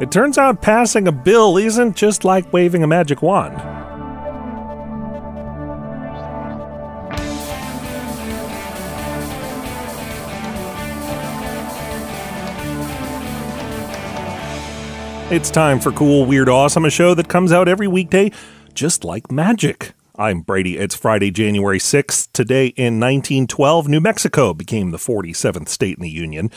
It turns out passing a bill isn't just like waving a magic wand. It's time for Cool, Weird, Awesome, a show that comes out every weekday just like magic. I'm Brady. It's Friday, January 6th. Today in 1912, New Mexico became the 47th state in the Union.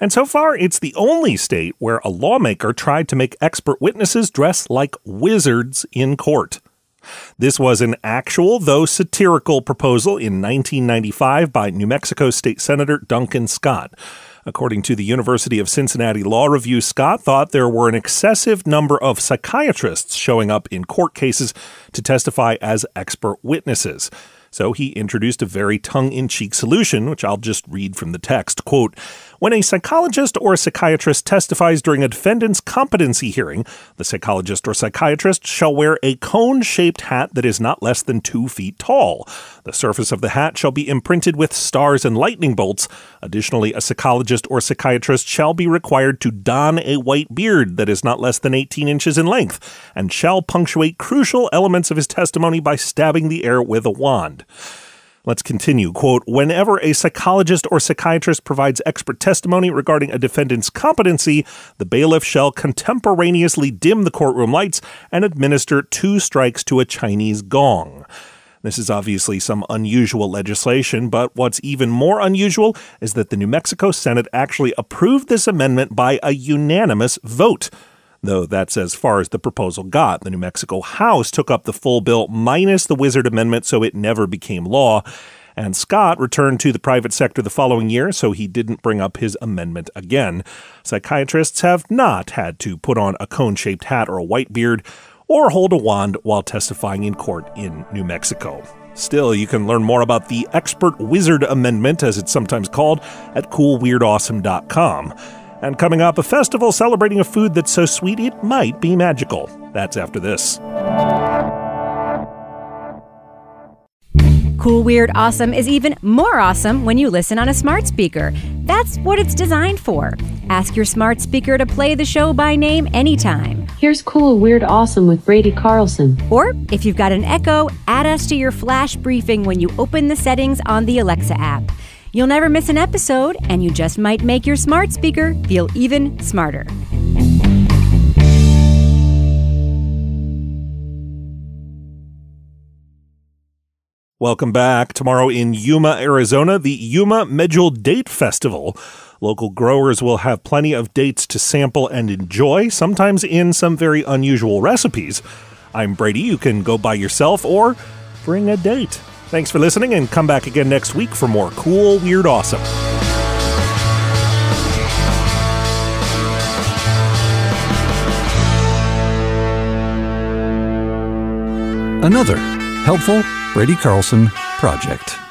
And so far, it's the only state where a lawmaker tried to make expert witnesses dress like wizards in court. This was an actual, though satirical, proposal in 1995 by New Mexico State Senator Duncan Scott. According to the University of Cincinnati Law Review, Scott thought there were an excessive number of psychiatrists showing up in court cases to testify as expert witnesses. So he introduced a very tongue in cheek solution, which I'll just read from the text. Quote, when a psychologist or a psychiatrist testifies during a defendant's competency hearing, the psychologist or psychiatrist shall wear a cone shaped hat that is not less than two feet tall. The surface of the hat shall be imprinted with stars and lightning bolts. Additionally, a psychologist or psychiatrist shall be required to don a white beard that is not less than 18 inches in length, and shall punctuate crucial elements of his testimony by stabbing the air with a wand. Let's continue. Quote Whenever a psychologist or psychiatrist provides expert testimony regarding a defendant's competency, the bailiff shall contemporaneously dim the courtroom lights and administer two strikes to a Chinese gong. This is obviously some unusual legislation, but what's even more unusual is that the New Mexico Senate actually approved this amendment by a unanimous vote though that's as far as the proposal got. The New Mexico House took up the full bill minus the Wizard Amendment, so it never became law. And Scott returned to the private sector the following year, so he didn't bring up his amendment again. Psychiatrists have not had to put on a cone shaped hat or a white beard or hold a wand while testifying in court in New Mexico. Still, you can learn more about the Expert Wizard Amendment, as it's sometimes called, at coolweirdawesome.com. And coming up, a festival celebrating a food that's so sweet it might be magical. That's after this. Cool, Weird, Awesome is even more awesome when you listen on a smart speaker. That's what it's designed for. Ask your smart speaker to play the show by name anytime. Here's Cool, Weird, Awesome with Brady Carlson. Or if you've got an Echo, add us to your flash briefing when you open the settings on the Alexa app. You'll never miss an episode, and you just might make your smart speaker feel even smarter. Welcome back. Tomorrow in Yuma, Arizona, the Yuma Medjool Date Festival. Local growers will have plenty of dates to sample and enjoy, sometimes in some very unusual recipes. I'm Brady. You can go by yourself or bring a date. Thanks for listening and come back again next week for more cool, weird, awesome. Another helpful Brady Carlson project.